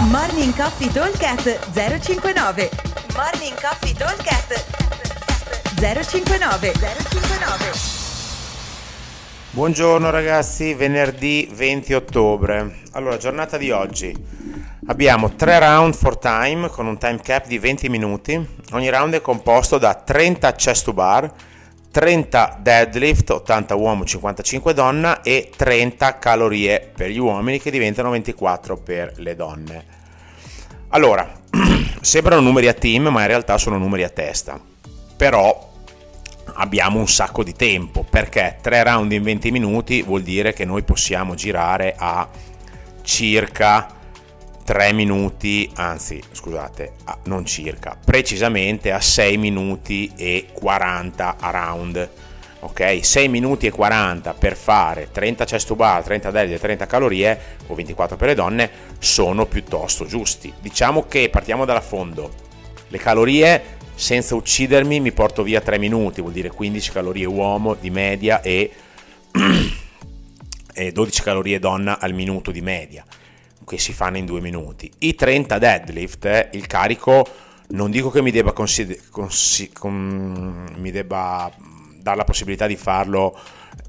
Morning Coffee Talkcast 059 Morning Coffee Talkcast 059 059 Buongiorno ragazzi, venerdì 20 ottobre. Allora, giornata di oggi. Abbiamo tre round for time con un time cap di 20 minuti. Ogni round è composto da 30 chest to bar, 30 deadlift, 80 uomo, 55 donna e 30 calorie per gli uomini che diventano 24 per le donne. Allora, sembrano numeri a team, ma in realtà sono numeri a testa. Però abbiamo un sacco di tempo perché 3 round in 20 minuti vuol dire che noi possiamo girare a circa 3 minuti, anzi scusate, non circa, precisamente a 6 minuti e 40 a round. Ok, 6 minuti e 40 per fare 30 chest to bar, 30 deadlift e 30 calorie o 24 per le donne sono piuttosto giusti. Diciamo che partiamo dalla fondo. Le calorie senza uccidermi mi porto via 3 minuti, vuol dire 15 calorie uomo di media e, e 12 calorie donna al minuto di media che si fanno in due minuti. I 30 deadlift, eh, il carico, non dico che mi debba, consider- consi- con- mi debba dare la possibilità di farlo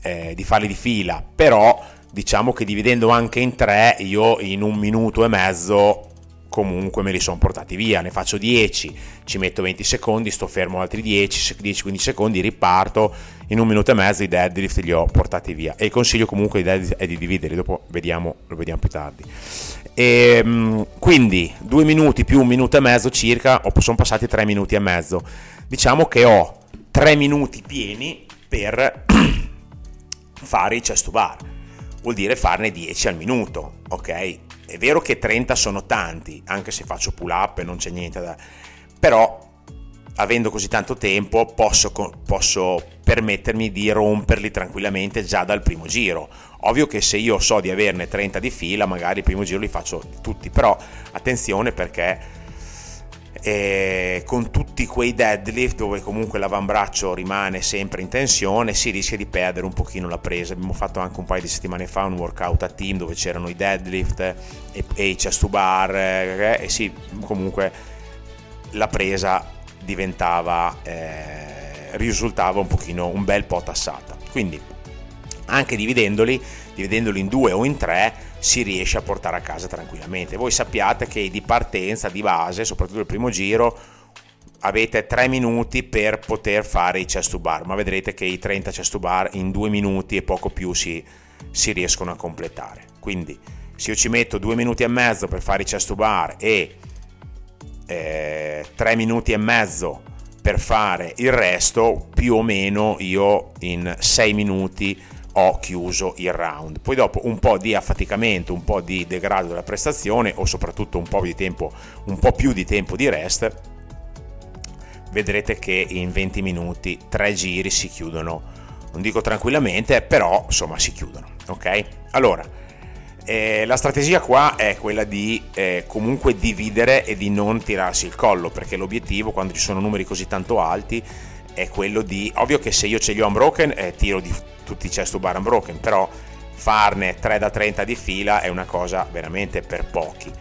eh, di farli di fila, però diciamo che dividendo anche in tre, io in un minuto e mezzo comunque me li sono portati via, ne faccio 10, ci metto 20 secondi, sto fermo altri 10, 10-15 secondi, riparto, in un minuto e mezzo i deadlift li ho portati via e il consiglio comunque è di dividerli, dopo vediamo, lo vediamo più tardi. E, ehm, quindi due minuti più un minuto e mezzo circa, sono passati tre minuti e mezzo, diciamo che ho tre minuti pieni per fare i chest to bar, vuol dire farne 10 al minuto, ok? È vero che 30 sono tanti, anche se faccio pull up e non c'è niente da... però avendo così tanto tempo posso, posso, permettermi di romperli tranquillamente già dal primo giro. Ovvio che se io so di averne 30 di fila, magari il primo giro li faccio tutti, però attenzione perché e con tutti quei deadlift dove comunque l'avambraccio rimane sempre in tensione si rischia di perdere un pochino la presa. Abbiamo fatto anche un paio di settimane fa un workout a team dove c'erano i deadlift e, e i chest to bar eh, e sì comunque la presa diventava eh, risultava un pochino un bel po' tassata. Quindi anche dividendoli dividendoli in due o in tre si riesce a portare a casa tranquillamente. Voi sappiate che di partenza, di base, soprattutto il primo giro, avete 3 minuti per poter fare i chest to bar, ma vedrete che i 30 chest to bar in 2 minuti e poco più si, si riescono a completare. Quindi se io ci metto 2 minuti e mezzo per fare i chest to bar e eh, 3 minuti e mezzo per fare il resto, più o meno io in 6 minuti ho chiuso il round. Poi dopo un po' di affaticamento, un po' di degrado della prestazione o soprattutto un po' di tempo, un po' più di tempo di rest, vedrete che in 20 minuti tre giri si chiudono. Non dico tranquillamente, però insomma si chiudono, ok? Allora, eh, la strategia qua è quella di eh, comunque dividere e di non tirarsi il collo, perché l'obiettivo quando ci sono numeri così tanto alti è quello di, ovvio che se io ce li ho unbroken eh, tiro di tutti i chest to bar unbroken, però farne 3 da 30 di fila è una cosa veramente per pochi.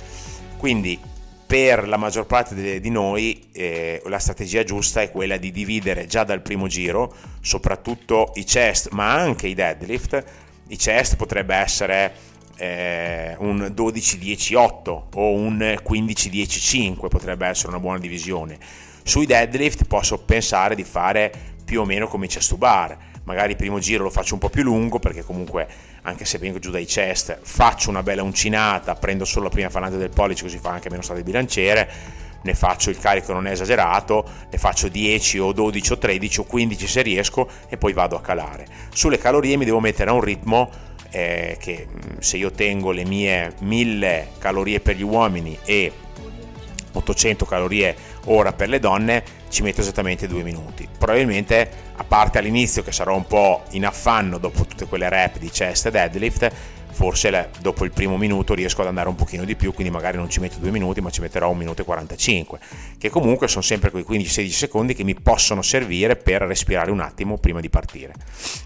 Quindi per la maggior parte di noi eh, la strategia giusta è quella di dividere già dal primo giro, soprattutto i chest, ma anche i deadlift. I chest potrebbe essere eh, un 12-10-8 o un 15-10-5, potrebbe essere una buona divisione. Sui deadlift posso pensare di fare più o meno come i chest to bar, magari il primo giro lo faccio un po' più lungo perché comunque anche se vengo giù dai chest faccio una bella uncinata, prendo solo la prima falante del pollice così fa anche meno stato il bilanciere, ne faccio il carico non è esagerato, ne faccio 10 o 12 o 13 o 15 se riesco e poi vado a calare. Sulle calorie mi devo mettere a un ritmo eh, che mm, se io tengo le mie 1000 calorie per gli uomini e 800 calorie ora per le donne ci metto esattamente due minuti. Probabilmente a parte all'inizio che sarò un po' in affanno dopo tutte quelle rep di chest e deadlift forse dopo il primo minuto riesco ad andare un pochino di più quindi magari non ci metto due minuti ma ci metterò un minuto e 45 che comunque sono sempre quei 15-16 secondi che mi possono servire per respirare un attimo prima di partire.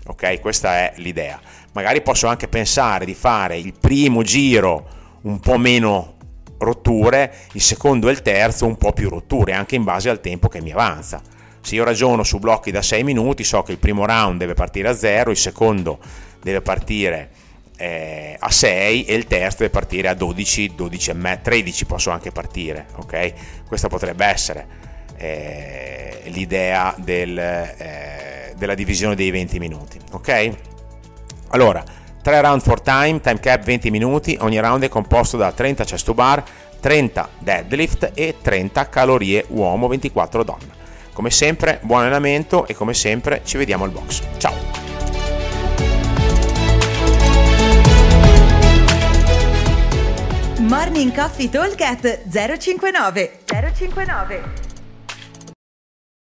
Ok? Questa è l'idea. Magari posso anche pensare di fare il primo giro un po' meno rotture, il secondo e il terzo un po' più rotture, anche in base al tempo che mi avanza. Se io ragiono su blocchi da 6 minuti, so che il primo round deve partire a 0, il secondo deve partire eh, a 6 e il terzo deve partire a 12, 12 e me, 13 posso anche partire, ok? Questa potrebbe essere eh, l'idea del, eh, della divisione dei 20 minuti, ok? Allora, 3 round for time, time cap 20 minuti, ogni round è composto da 30 chest to bar, 30 deadlift e 30 calorie uomo, 24 donna. Come sempre, buon allenamento e come sempre ci vediamo al box. Ciao! Morning Coffee Talk 059 059